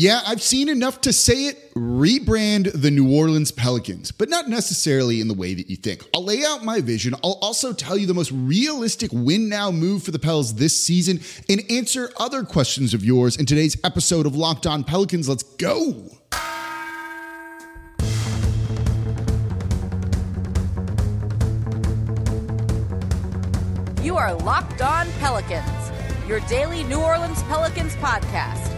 Yeah, I've seen enough to say it. Rebrand the New Orleans Pelicans, but not necessarily in the way that you think. I'll lay out my vision. I'll also tell you the most realistic win now move for the Pels this season and answer other questions of yours in today's episode of Locked On Pelicans. Let's go. You are Locked On Pelicans, your daily New Orleans Pelicans podcast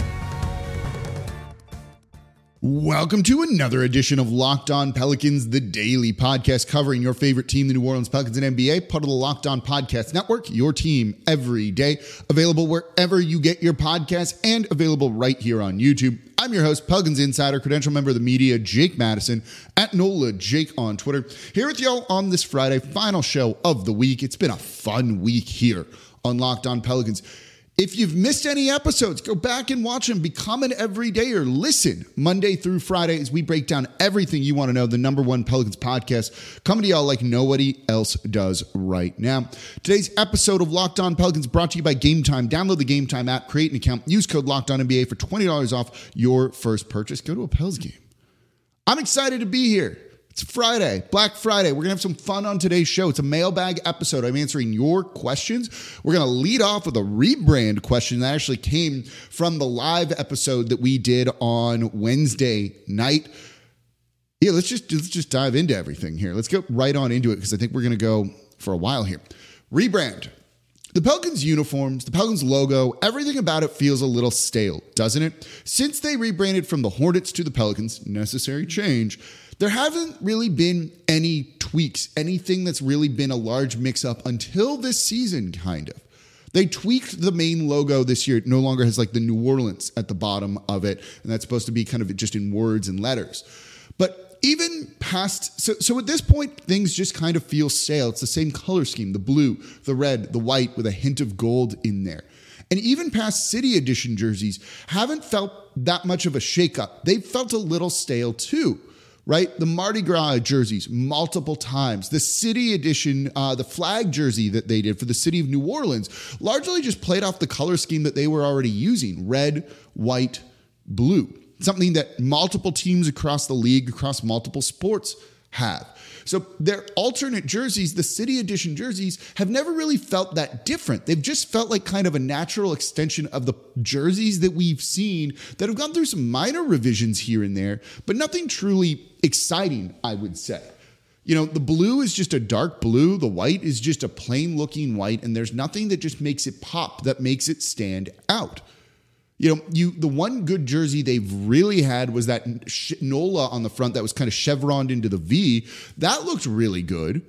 Welcome to another edition of Locked On Pelicans, the daily podcast covering your favorite team, the New Orleans Pelicans and NBA, part of the Locked On Podcast Network, your team every day. Available wherever you get your podcasts and available right here on YouTube. I'm your host, Pelicans Insider, credential member of the media, Jake Madison, at NOLA Jake on Twitter. Here with y'all on this Friday, final show of the week. It's been a fun week here on Locked On Pelicans. If you've missed any episodes, go back and watch them. Become an everydayer. Listen Monday through Friday as we break down everything you want to know. The number one Pelicans podcast coming to y'all like nobody else does right now. Today's episode of Locked On Pelicans brought to you by Game Time. Download the Game Time app, create an account, use code Locked On NBA for twenty dollars off your first purchase. Go to a Pels game. I'm excited to be here. It's Friday, Black Friday. We're going to have some fun on today's show. It's a mailbag episode. I'm answering your questions. We're going to lead off with a rebrand question that actually came from the live episode that we did on Wednesday night. Yeah, let's just let's just dive into everything here. Let's go right on into it because I think we're going to go for a while here. Rebrand. The Pelicans uniforms, the Pelicans logo, everything about it feels a little stale, doesn't it? Since they rebranded from the Hornets to the Pelicans, necessary change, there haven't really been any tweaks, anything that's really been a large mix up until this season, kind of. They tweaked the main logo this year. It no longer has like the New Orleans at the bottom of it, and that's supposed to be kind of just in words and letters. But even past, so, so at this point, things just kind of feel stale. It's the same color scheme the blue, the red, the white, with a hint of gold in there. And even past City Edition jerseys haven't felt that much of a shakeup. They've felt a little stale too right? The Mardi Gras jerseys multiple times. The city edition, uh, the flag jersey that they did for the city of New Orleans, largely just played off the color scheme that they were already using red, white, blue. Something that multiple teams across the league, across multiple sports have. So their alternate jerseys, the city edition jerseys, have never really felt that different. They've just felt like kind of a natural extension of the jerseys that we've seen that have gone through some minor revisions here and there, but nothing truly exciting, I would say. You know, the blue is just a dark blue, the white is just a plain looking white, and there's nothing that just makes it pop, that makes it stand out. You know, you the one good jersey they've really had was that Nola on the front that was kind of chevroned into the V. That looked really good,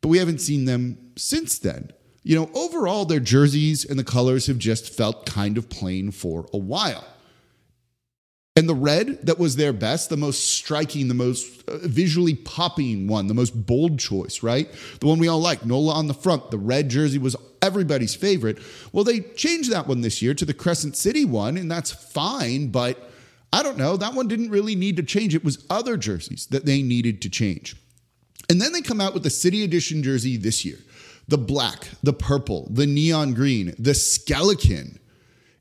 but we haven't seen them since then. You know, overall, their jerseys and the colors have just felt kind of plain for a while. And the red that was their best, the most striking, the most uh, visually popping one, the most bold choice, right? The one we all like, Nola on the front. The red jersey was everybody's favorite. Well, they changed that one this year to the Crescent City one, and that's fine, but I don't know. That one didn't really need to change. It was other jerseys that they needed to change. And then they come out with the City Edition jersey this year the black, the purple, the neon green, the skeleton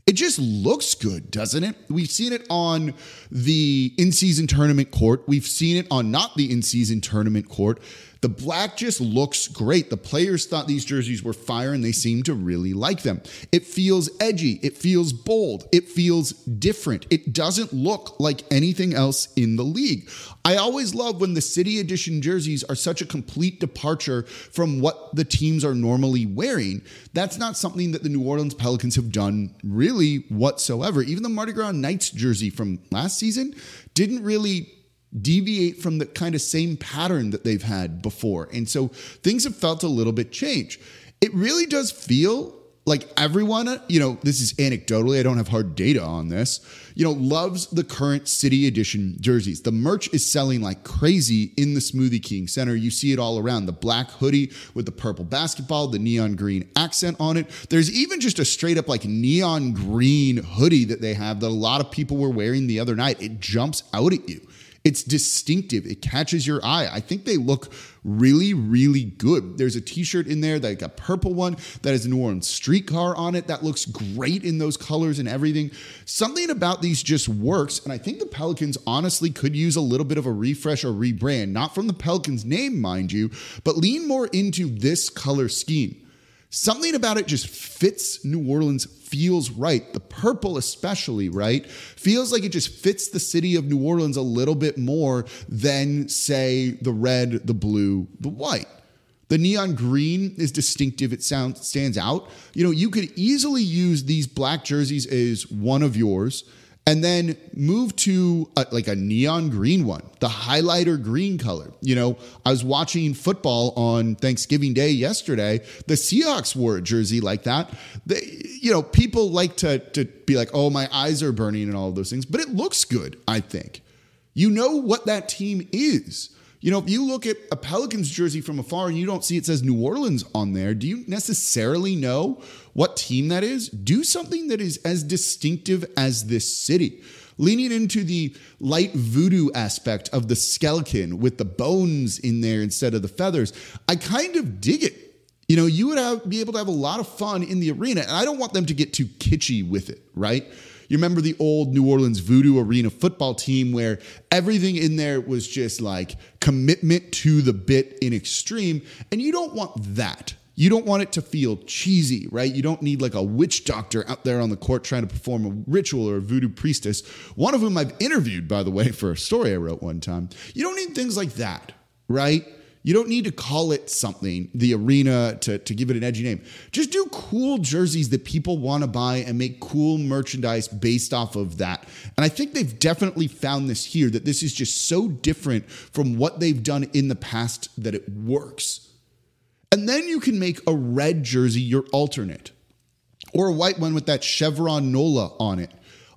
it just looks good, doesn't it? We've seen it on the in season tournament court. We've seen it on not the in season tournament court. The black just looks great. The players thought these jerseys were fire and they seem to really like them. It feels edgy. It feels bold. It feels different. It doesn't look like anything else in the league. I always love when the City Edition jerseys are such a complete departure from what the teams are normally wearing. That's not something that the New Orleans Pelicans have done really whatsoever. Even the Mardi Gras Knights jersey from last season didn't really deviate from the kind of same pattern that they've had before. And so things have felt a little bit change. It really does feel like everyone, you know, this is anecdotally, I don't have hard data on this, you know, loves the current city edition jerseys. The merch is selling like crazy in the Smoothie King Center. You see it all around the black hoodie with the purple basketball, the neon green accent on it. There's even just a straight up like neon green hoodie that they have that a lot of people were wearing the other night. It jumps out at you. It's distinctive. It catches your eye. I think they look really, really good. There's a t-shirt in there, like a purple one that has a New Orleans streetcar on it that looks great in those colors and everything. Something about these just works. And I think the Pelicans honestly could use a little bit of a refresh or rebrand, not from the Pelicans name, mind you, but lean more into this color scheme. Something about it just fits New Orleans, feels right. The purple, especially, right? Feels like it just fits the city of New Orleans a little bit more than, say, the red, the blue, the white. The neon green is distinctive. It sounds stands out. You know, you could easily use these black jerseys as one of yours and then move to a, like a neon green one, the highlighter green color. You know, I was watching football on Thanksgiving Day yesterday. The Seahawks wore a jersey like that. They, you know, people like to to be like, "Oh, my eyes are burning" and all of those things, but it looks good. I think you know what that team is. You know, if you look at a Pelicans jersey from afar and you don't see it says New Orleans on there, do you necessarily know what team that is? Do something that is as distinctive as this city. Leaning into the light voodoo aspect of the skeleton with the bones in there instead of the feathers, I kind of dig it. You know, you would have, be able to have a lot of fun in the arena, and I don't want them to get too kitschy with it, right? You remember the old New Orleans Voodoo Arena football team where everything in there was just like commitment to the bit in extreme. And you don't want that. You don't want it to feel cheesy, right? You don't need like a witch doctor out there on the court trying to perform a ritual or a voodoo priestess, one of whom I've interviewed, by the way, for a story I wrote one time. You don't need things like that, right? You don't need to call it something, the arena, to, to give it an edgy name. Just do cool jerseys that people want to buy and make cool merchandise based off of that. And I think they've definitely found this here that this is just so different from what they've done in the past that it works. And then you can make a red jersey your alternate or a white one with that chevron Nola on it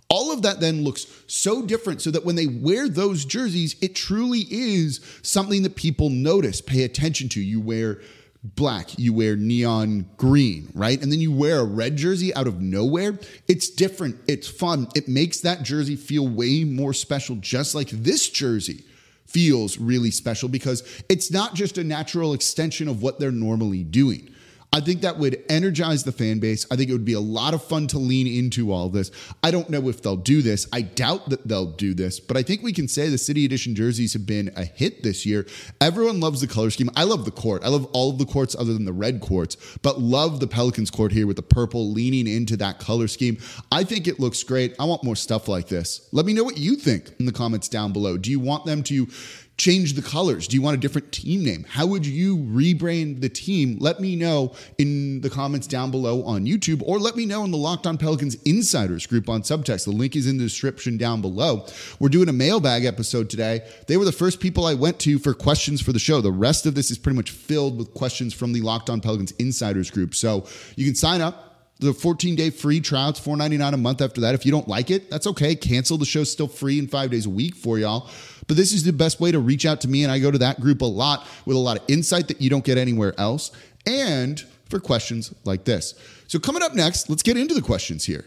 all of that then looks so different so that when they wear those jerseys, it truly is something that people notice, pay attention to. You wear black, you wear neon green, right? And then you wear a red jersey out of nowhere. It's different, it's fun. It makes that jersey feel way more special, just like this jersey feels really special because it's not just a natural extension of what they're normally doing. I think that would energize the fan base. I think it would be a lot of fun to lean into all this. I don't know if they'll do this. I doubt that they'll do this, but I think we can say the City Edition jerseys have been a hit this year. Everyone loves the color scheme. I love the court. I love all of the courts other than the red courts, but love the Pelicans court here with the purple leaning into that color scheme. I think it looks great. I want more stuff like this. Let me know what you think in the comments down below. Do you want them to change the colors? Do you want a different team name? How would you rebrand the team? Let me know in the comments down below on YouTube or let me know in the Locked On Pelicans Insiders group on Subtext. The link is in the description down below. We're doing a mailbag episode today. They were the first people I went to for questions for the show. The rest of this is pretty much filled with questions from the Locked On Pelicans Insiders group. So you can sign up the 14 day free trial. It's $4.99 a month after that. If you don't like it, that's okay. Cancel. The show's still free in five days a week for y'all. But this is the best way to reach out to me. And I go to that group a lot with a lot of insight that you don't get anywhere else and for questions like this. So, coming up next, let's get into the questions here.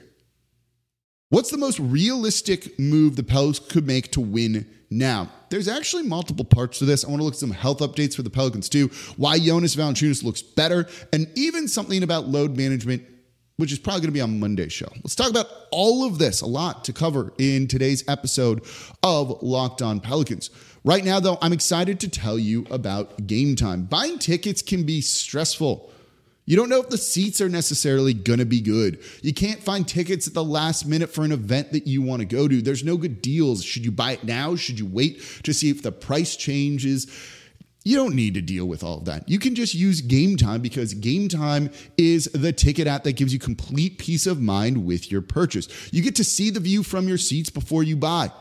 What's the most realistic move the Pelicans could make to win now? There's actually multiple parts to this. I want to look at some health updates for the Pelicans too, why Jonas Valanciunas looks better, and even something about load management which is probably going to be on Monday's show. Let's talk about all of this, a lot to cover in today's episode of Locked On Pelicans. Right now, though, I'm excited to tell you about game time. Buying tickets can be stressful. You don't know if the seats are necessarily going to be good. You can't find tickets at the last minute for an event that you want to go to. There's no good deals. Should you buy it now? Should you wait to see if the price changes? You don't need to deal with all of that. You can just use Game Time because Game Time is the ticket app that gives you complete peace of mind with your purchase. You get to see the view from your seats before you buy.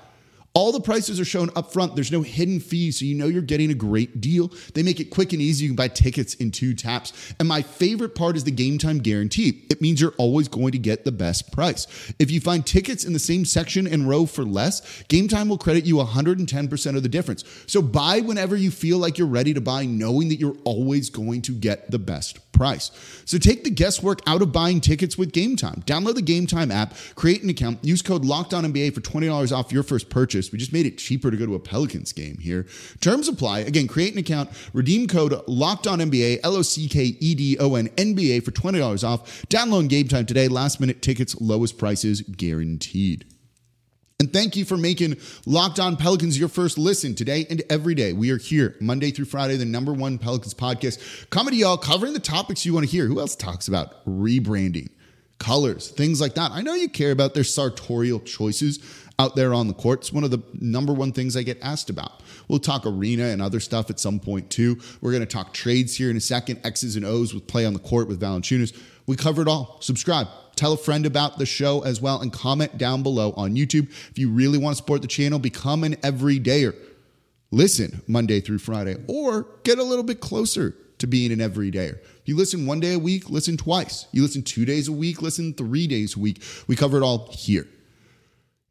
All the prices are shown up front. There's no hidden fees, so you know you're getting a great deal. They make it quick and easy. You can buy tickets in two taps. And my favorite part is the game time guarantee. It means you're always going to get the best price. If you find tickets in the same section and row for less, game time will credit you 110% of the difference. So buy whenever you feel like you're ready to buy, knowing that you're always going to get the best price. So take the guesswork out of buying tickets with Game Time. Download the Game Time app, create an account, use code LOCKEDONNBA for $20 off your first purchase We just made it cheaper to go to a Pelicans game here. Terms apply. Again, create an account, redeem code Locked On NBA, L O C K E D O N NBA for twenty dollars off. Download Game Time today. Last minute tickets, lowest prices guaranteed. And thank you for making Locked On Pelicans your first listen today and every day. We are here Monday through Friday, the number one Pelicans podcast. Coming to y'all, covering the topics you want to hear. Who else talks about rebranding, colors, things like that? I know you care about their sartorial choices out there on the court. It's one of the number one things I get asked about. We'll talk arena and other stuff at some point too. We're going to talk trades here in a second, X's and O's with play on the court with Valanciunas. We cover it all. Subscribe. Tell a friend about the show as well and comment down below on YouTube. If you really want to support the channel, become an everydayer. Listen Monday through Friday or get a little bit closer to being an everydayer. You listen one day a week, listen twice. You listen two days a week, listen three days a week. We cover it all here.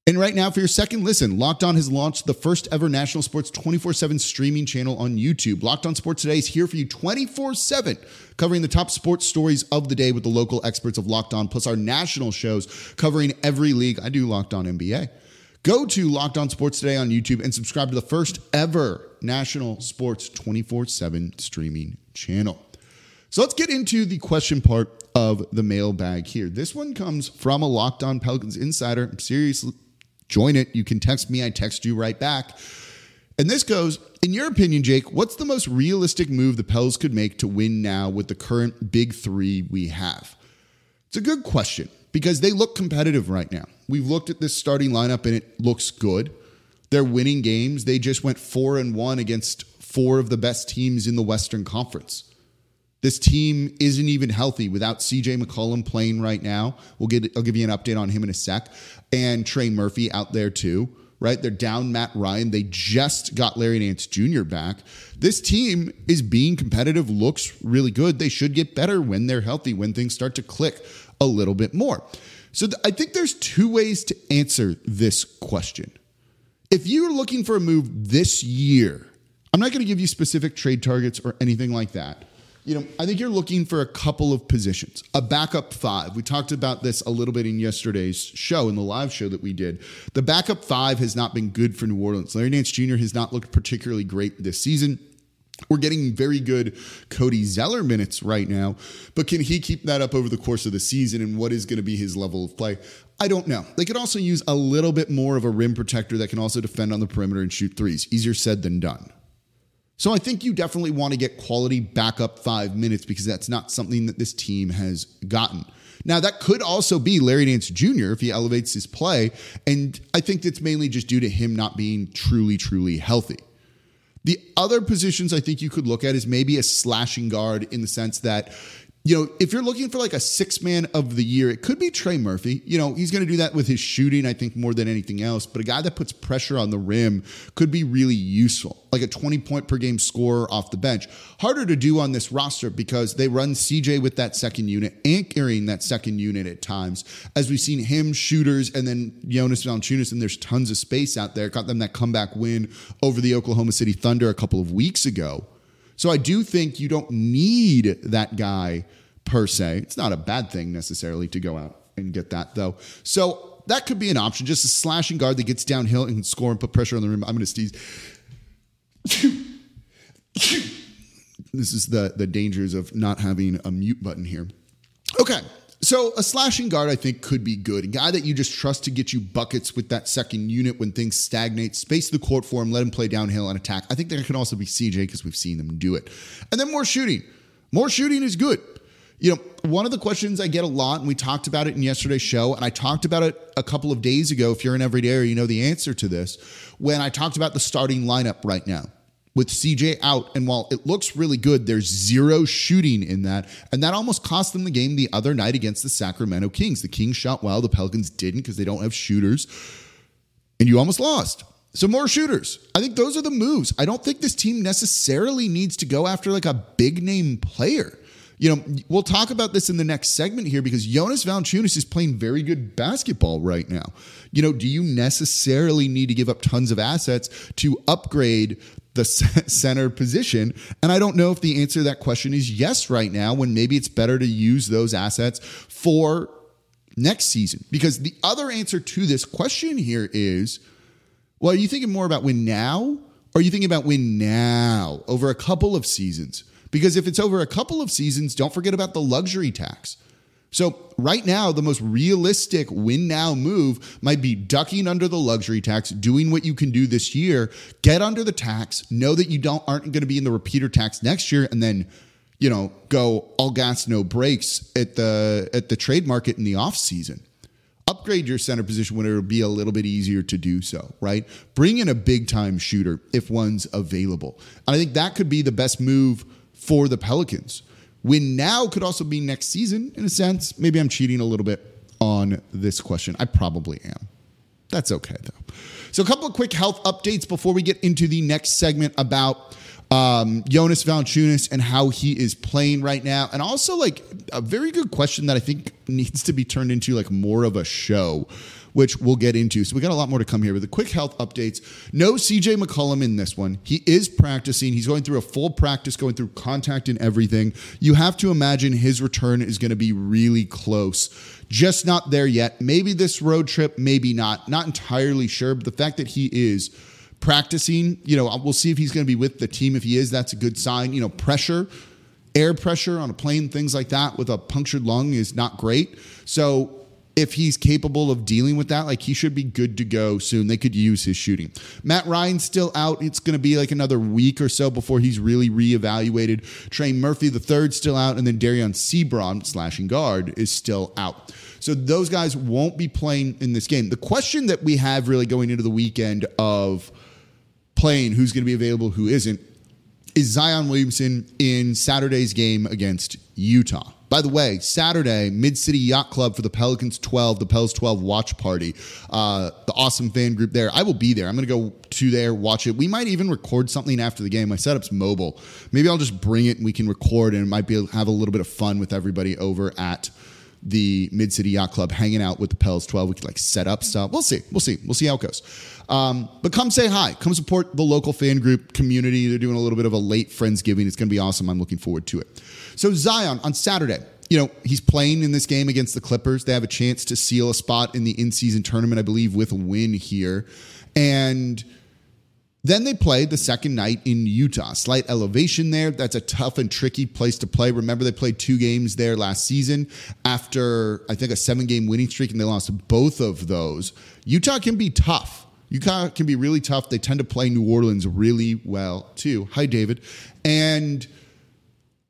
And right now, for your second listen, Locked On has launched the first ever national sports 24 7 streaming channel on YouTube. Locked On Sports Today is here for you 24 7, covering the top sports stories of the day with the local experts of Locked On, plus our national shows covering every league. I do Locked On NBA. Go to Locked On Sports Today on YouTube and subscribe to the first ever national sports 24 7 streaming channel. So let's get into the question part of the mailbag here. This one comes from a Locked On Pelicans insider. I'm seriously join it. You can text me, I text you right back. And this goes, in your opinion, Jake, what's the most realistic move the Pels could make to win now with the current big three we have? It's a good question because they look competitive right now. We've looked at this starting lineup and it looks good. They're winning games. They just went four and one against four of the best teams in the Western Conference. This team isn't even healthy without CJ McCollum playing right now. We'll get I'll give you an update on him in a sec. And Trey Murphy out there too, right? They're down Matt Ryan. They just got Larry Nance Jr. back. This team is being competitive, looks really good. They should get better when they're healthy, when things start to click a little bit more. So th- I think there's two ways to answer this question. If you're looking for a move this year, I'm not going to give you specific trade targets or anything like that you know, I think you're looking for a couple of positions. A backup five. We talked about this a little bit in yesterday's show, in the live show that we did. The backup five has not been good for New Orleans. Larry Nance Jr. has not looked particularly great this season. We're getting very good Cody Zeller minutes right now, but can he keep that up over the course of the season? And what is going to be his level of play? I don't know. They could also use a little bit more of a rim protector that can also defend on the perimeter and shoot threes. Easier said than done. So I think you definitely want to get quality backup five minutes because that's not something that this team has gotten. Now, that could also be Larry Nance Jr. if he elevates his play. And I think that's mainly just due to him not being truly, truly healthy. The other positions I think you could look at is maybe a slashing guard in the sense that you know, if you're looking for like a six man of the year, it could be Trey Murphy. You know, he's going to do that with his shooting, I think, more than anything else. But a guy that puts pressure on the rim could be really useful, like a 20 point per game scorer off the bench. Harder to do on this roster because they run CJ with that second unit, anchoring that second unit at times. As we've seen him, shooters, and then Jonas Valanciunas, and there's tons of space out there. Got them that comeback win over the Oklahoma City Thunder a couple of weeks ago. So I do think you don't need that guy per se. It's not a bad thing necessarily to go out and get that though. So that could be an option, just a slashing guard that gets downhill and can score and put pressure on the rim. I'm going to sneeze. this is the the dangers of not having a mute button here. Okay. So a slashing guard, I think, could be good. A guy that you just trust to get you buckets with that second unit when things stagnate. Space the court for him, let him play downhill and attack. I think there can also be CJ because we've seen them do it. And then more shooting. More shooting is good. You know, one of the questions I get a lot, and we talked about it in yesterday's show, and I talked about it a couple of days ago. If you're an everyday, you know the answer to this. When I talked about the starting lineup right now with CJ out. And while it looks really good, there's zero shooting in that. And that almost cost them the game the other night against the Sacramento Kings. The Kings shot well, the Pelicans didn't because they don't have shooters. And you almost lost. So more shooters. I think those are the moves. I don't think this team necessarily needs to go after like a big name player. You know, we'll talk about this in the next segment here because Jonas Valanciunas is playing very good basketball right now. You know, do you necessarily need to give up tons of assets to upgrade the center position? And I don't know if the answer to that question is yes right now, when maybe it's better to use those assets for next season. Because the other answer to this question here is Well, are you thinking more about win now? Or are you thinking about win now over a couple of seasons? Because if it's over a couple of seasons, don't forget about the luxury tax. So, right now, the most realistic win now move might be ducking under the luxury tax, doing what you can do this year, get under the tax, know that you don't aren't going to be in the repeater tax next year, and then, you know, go all gas, no brakes at the at the trade market in the off season. Upgrade your center position when it'll be a little bit easier to do so, right? Bring in a big time shooter if one's available. And I think that could be the best move for the Pelicans. Win now could also be next season, in a sense. Maybe I'm cheating a little bit on this question. I probably am. That's okay, though. So, a couple of quick health updates before we get into the next segment about um, Jonas Valanciunas and how he is playing right now, and also like a very good question that I think needs to be turned into like more of a show which we'll get into. So we got a lot more to come here with the quick health updates. No CJ McCollum in this one. He is practicing. He's going through a full practice, going through contact and everything. You have to imagine his return is going to be really close. Just not there yet. Maybe this road trip, maybe not. Not entirely sure, but the fact that he is practicing, you know, we'll see if he's going to be with the team. If he is, that's a good sign. You know, pressure air pressure on a plane, things like that with a punctured lung is not great. So if he's capable of dealing with that, like he should be good to go soon. They could use his shooting. Matt Ryan's still out. It's going to be like another week or so before he's really reevaluated. Trey Murphy the third still out, and then Dereon Seabron, slashing guard, is still out. So those guys won't be playing in this game. The question that we have really going into the weekend of playing who's going to be available, who isn't, is Zion Williamson in Saturday's game against Utah. By the way, Saturday, Mid City Yacht Club for the Pelicans 12, the Pels 12 watch party. Uh, the awesome fan group there. I will be there. I'm going to go to there, watch it. We might even record something after the game. My setup's mobile. Maybe I'll just bring it and we can record and it might be have a little bit of fun with everybody over at the Mid City Yacht Club, hanging out with the Pels 12. We could like set up stuff. We'll see. We'll see. We'll see how it goes. Um, but come say hi. Come support the local fan group community. They're doing a little bit of a late Friendsgiving. It's going to be awesome. I'm looking forward to it. So Zion on Saturday, you know, he's playing in this game against the Clippers. They have a chance to seal a spot in the in-season tournament, I believe, with a win here. And then they play the second night in Utah. Slight elevation there. That's a tough and tricky place to play. Remember, they played two games there last season after, I think, a seven game winning streak, and they lost both of those. Utah can be tough. Utah can be really tough. They tend to play New Orleans really well, too. Hi, David. And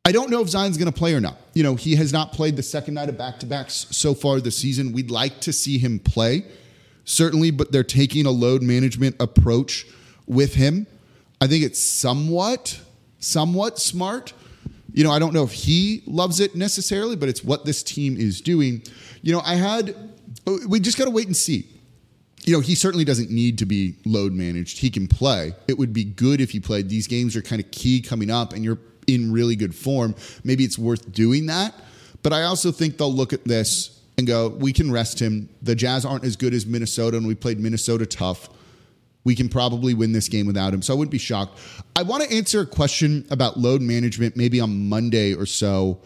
I don't know if Zion's going to play or not. You know, he has not played the second night of back to backs so far this season. We'd like to see him play, certainly, but they're taking a load management approach with him. I think it's somewhat, somewhat smart. You know, I don't know if he loves it necessarily, but it's what this team is doing. You know, I had, we just got to wait and see. You know, he certainly doesn't need to be load managed. He can play. It would be good if he played. These games are kind of key coming up, and you're in really good form, maybe it's worth doing that. But I also think they'll look at this and go, we can rest him. The Jazz aren't as good as Minnesota, and we played Minnesota tough. We can probably win this game without him. So I wouldn't be shocked. I want to answer a question about load management maybe on Monday or so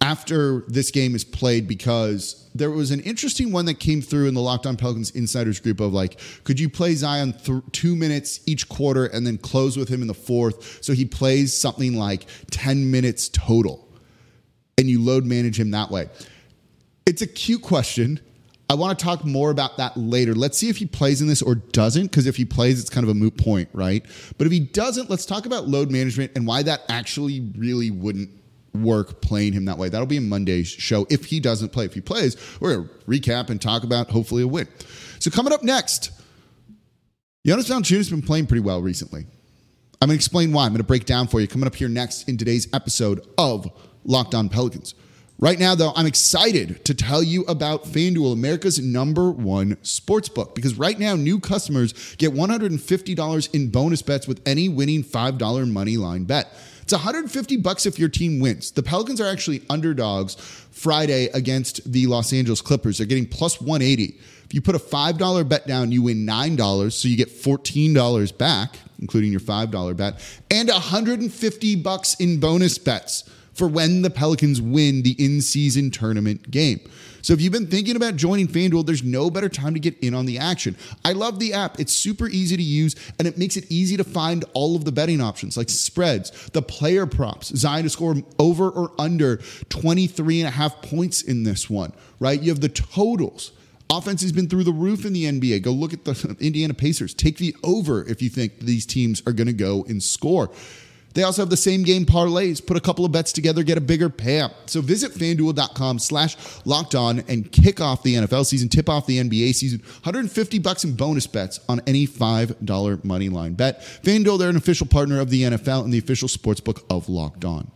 after this game is played because there was an interesting one that came through in the Locked On Pelicans insiders group of like, could you play Zion th- two minutes each quarter and then close with him in the fourth so he plays something like 10 minutes total and you load manage him that way? It's a cute question. I want to talk more about that later. Let's see if he plays in this or doesn't, because if he plays, it's kind of a moot point, right? But if he doesn't, let's talk about load management and why that actually really wouldn't work playing him that way. That'll be in Monday's show if he doesn't play. If he plays, we're going to recap and talk about hopefully a win. So coming up next, Jonas Valanciunas has been playing pretty well recently. I'm going to explain why. I'm going to break down for you coming up here next in today's episode of Locked On Pelicans. Right now, though, I'm excited to tell you about FanDuel, America's number one sports book, because right now, new customers get $150 in bonus bets with any winning $5 money line bet. It's 150 bucks if your team wins. The Pelicans are actually underdogs Friday against the Los Angeles Clippers. They're getting plus 180. If you put a $5 bet down, you win $9, so you get $14 back, including your $5 bet, and 150 bucks in bonus bets for when the Pelicans win the in season tournament game. So if you've been thinking about joining FanDuel, there's no better time to get in on the action. I love the app. It's super easy to use and it makes it easy to find all of the betting options like spreads, the player props, Zion to score over or under 23 and a half points in this one, right? You have the totals. Offense has been through the roof in the NBA. Go look at the Indiana Pacers. Take the over if you think these teams are going to go and score. They also have the same game parlays. Put a couple of bets together, get a bigger payout. So visit fanduel.com slash locked on and kick off the NFL season, tip off the NBA season. 150 bucks in bonus bets on any $5 money line bet. FanDuel, they're an official partner of the NFL and the official sportsbook of Locked On.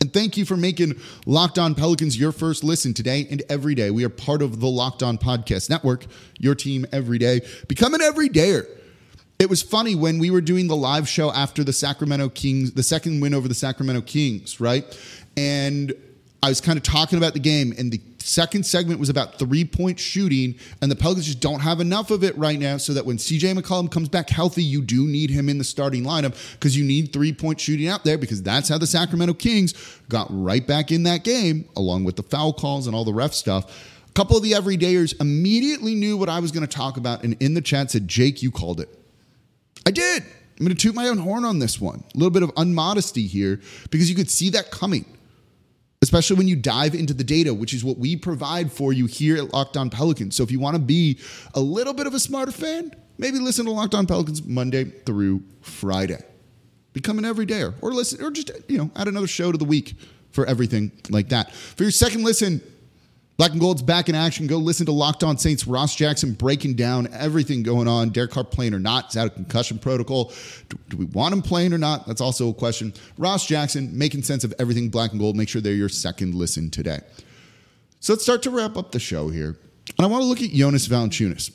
And thank you for making Locked On Pelicans your first listen today and every day. We are part of the Locked On Podcast Network, your team every day. Become an everydayer. It was funny when we were doing the live show after the Sacramento Kings, the second win over the Sacramento Kings, right? And I was kind of talking about the game, and the second segment was about three point shooting, and the Pelicans just don't have enough of it right now. So that when CJ McCollum comes back healthy, you do need him in the starting lineup because you need three point shooting out there because that's how the Sacramento Kings got right back in that game, along with the foul calls and all the ref stuff. A couple of the everydayers immediately knew what I was going to talk about, and in the chat said, Jake, you called it. I did. I'm going to toot my own horn on this one. A little bit of unmodesty here because you could see that coming, especially when you dive into the data, which is what we provide for you here at Locked On Pelicans. So if you want to be a little bit of a smarter fan, maybe listen to Locked On Pelicans Monday through Friday. Become an everydayer or listen or just, you know, add another show to the week for everything like that. For your second listen, Black and Gold's back in action. Go listen to Locked On Saints. Ross Jackson breaking down everything going on. Derek Carr playing or not. Is out of concussion protocol. Do, do, we want him playing or not? That's also a question. Ross Jackson making sense of everything Black and Gold. Make sure they're your second listen today. So let's start to wrap up the show here. And I want to look at Jonas Valanciunas.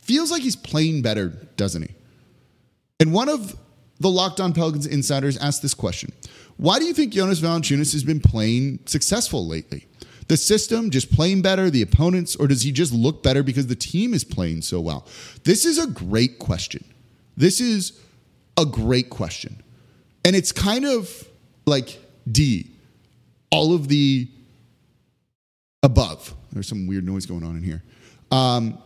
Feels like he's playing better, doesn't he? And one of the Locked On Pelicans insiders asked this question Why do you think Jonas Valanciunas has been playing successful lately? The system just playing better, the opponents, or does he just look better because the team is playing so well? This is a great question. This is a great question. And it's kind of like D, all of the above. There's some weird noise going on in here. Um,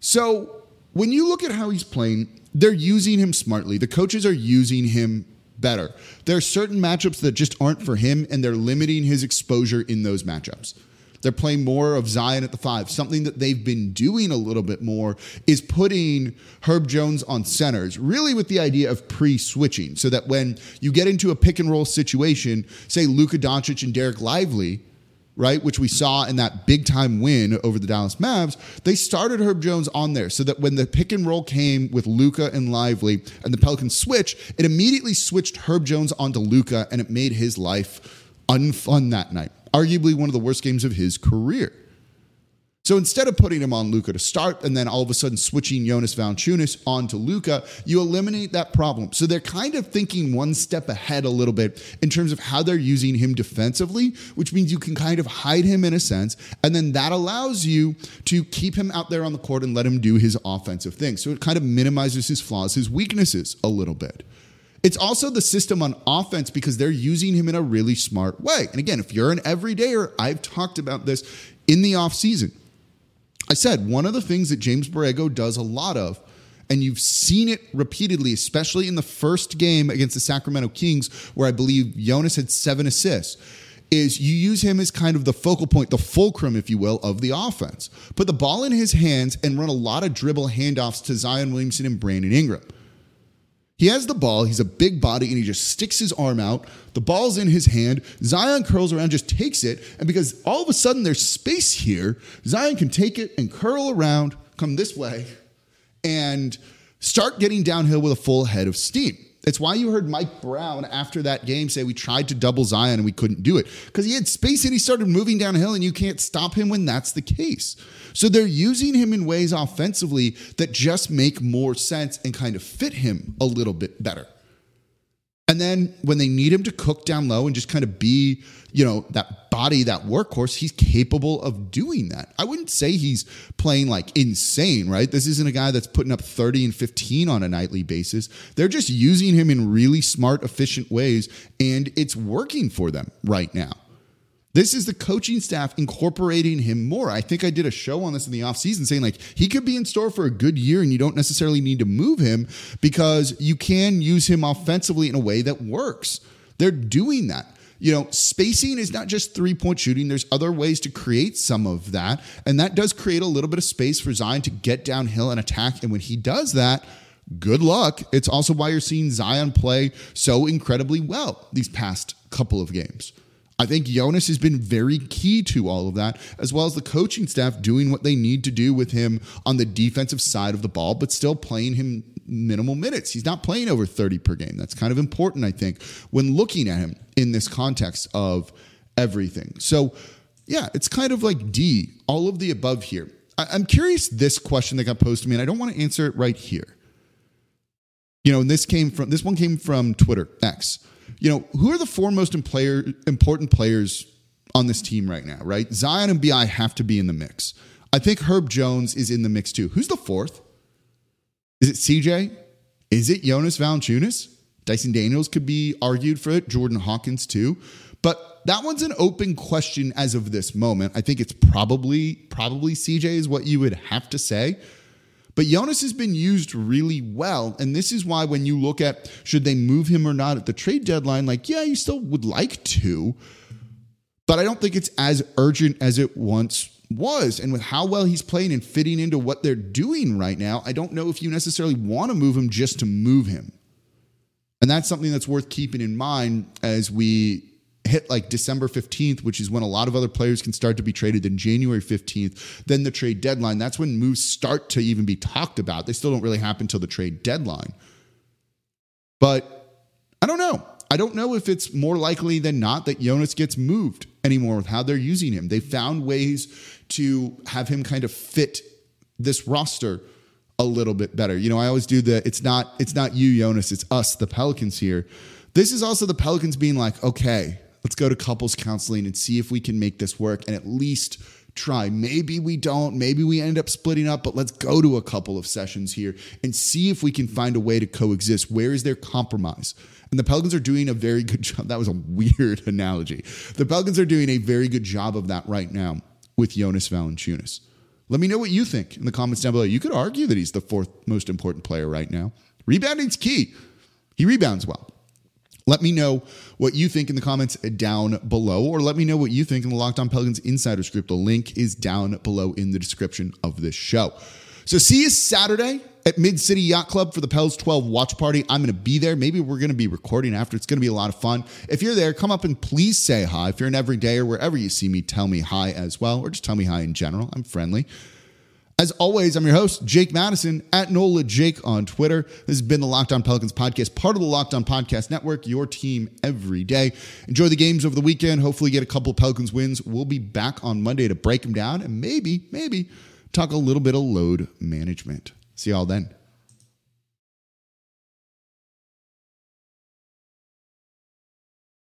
so when you look at how he's playing, they're using him smartly. The coaches are using him better. There are certain matchups that just aren't for him, and they're limiting his exposure in those matchups. They're playing more of Zion at the five. Something that they've been doing a little bit more is putting Herb Jones on centers, really with the idea of pre switching, so that when you get into a pick and roll situation, say Luka Doncic and Dereck Lively, right, which we saw in that big time win over the Dallas Mavs, they started Herb Jones on there so that when the pick and roll came with Luka and Lively and the Pelicans switch, it immediately switched Herb Jones onto Luka and it made his life unfun that night. Arguably one of the worst games of his career. So instead of putting him on Luka to start and then all of a sudden switching Jonas Valanciunas onto Luka, you eliminate that problem. So they're kind of thinking one step ahead a little bit in terms of how they're using him defensively, which means you can kind of hide him in a sense, and then that allows you to keep him out there on the court and let him do his offensive thing. So it kind of minimizes his flaws, his weaknesses a little bit. It's also the system on offense because they're using him in a really smart way. And again, if you're an everydayer, I've talked about this in the offseason I said one of the things that James Borrego does a lot of, and you've seen it repeatedly, especially in the first game against the Sacramento Kings, where I believe Jonas had seven assists, is you use him as kind of the focal point, the fulcrum, if you will, of the offense. Put the ball in his hands and run a lot of dribble handoffs to Zion Williamson and Brandon Ingram. He has the ball. He's a big body and he just sticks his arm out. The ball's in his hand. Zion curls around, just takes it. And because all of a sudden there's space here, Zion can take it and curl around, come this way, and start getting downhill with a full head of steam. It's why you heard Mike Brown after that game say we tried to double Zion and we couldn't do it because he had space and he started moving downhill and you can't stop him when that's the case. So they're using him in ways offensively that just make more sense and kind of fit him a little bit better. And then when they need him to cook down low and just kind of be, you know, that body, that workhorse, he's capable of doing that. I wouldn't say he's playing like insane, right? This isn't a guy that's putting up 30 and 15 on a nightly basis. They're just using him in really smart, efficient ways, and it's working for them right now. This is the coaching staff incorporating him more. I think I did a show on this in the offseason saying like he could be in store for a good year and you don't necessarily need to move him because you can use him offensively in a way that works. They're doing that. You know, spacing is not just three point shooting. There's other ways to create some of that. And that does create a little bit of space for Zion to get downhill and attack. And when he does that, good luck. It's also why you're seeing Zion play so incredibly well these past couple of games. I think Jonas has been very key to all of that, as well as the coaching staff doing what they need to do with him on the defensive side of the ball, but still playing him minimal minutes. He's not playing over 30 per game. That's kind of important, I think, when looking at him in this context of everything. So, yeah, it's kind of like D, all of the above here. I'm curious this question that got posed to me, and I don't want to answer it right here. You know, and this came from this one came from Twitter X you know, who are the four most player, important players on this team right now, right? Zion and BI have to be in the mix. I think Herb Jones is in the mix too. Who's the fourth? Is it CJ? Is it Jonas Valanciunas? Dyson Daniels could be argued for it. Jordan Hawkins too. But that one's an open question as of this moment. I think it's probably probably CJ is what you would have to say. But Jonas has been used really well. And this is why when you look at should they move him or not at the trade deadline, like, yeah, you still would like to. But I don't think it's as urgent as it once was. And with how well he's playing and fitting into what they're doing right now, I don't know if you necessarily want to move him just to move him. And that's something that's worth keeping in mind as we hit like December 15th, which is when a lot of other players can start to be traded, then January 15th, then the trade deadline. That's when moves start to even be talked about. They still don't really happen until the trade deadline. But I don't know. I don't know if it's more likely than not that Jonas gets moved anymore with how they're using him. They found ways to have him kind of fit this roster a little bit better. You know, I always do the it's not it's not you Jonas, it's us the Pelicans here. This is also the Pelicans being like, okay, let's go to couples counseling and see if we can make this work and at least try. Maybe we don't, maybe we end up splitting up, but let's go to a couple of sessions here and see if we can find a way to coexist. Where is there compromise? And the Pelicans are doing a very good job. That was a weird analogy. The Pelicans are doing a very good job of that right now with Jonas Valanciunas. Let me know what you think in the comments down below. You could argue that he's the fourth most important player right now. Rebounding's key. He rebounds well. Let me know what you think in the comments down below, or let me know what you think in the Locked On Pelicans Insiders group. The link is down below in the description of this show. So see you Saturday at Mid City Yacht Club for the Pels 12 watch party. I'm going to be there. Maybe we're going to be recording after. It's going to be a lot of fun. If you're there, come up and please say hi. If you're an everyday or wherever you see me, tell me hi as well, or just tell me hi in general. I'm friendly. As always, I'm your host, Jake Madison, at NOLA Jake on Twitter. This has been the Locked On Pelicans podcast, part of the Locked On Podcast Network, your team every day. Enjoy the games over the weekend. Hopefully, get a couple Pelicans wins. We'll be back on Monday to break them down and maybe, maybe talk a little bit of load management. See y'all then.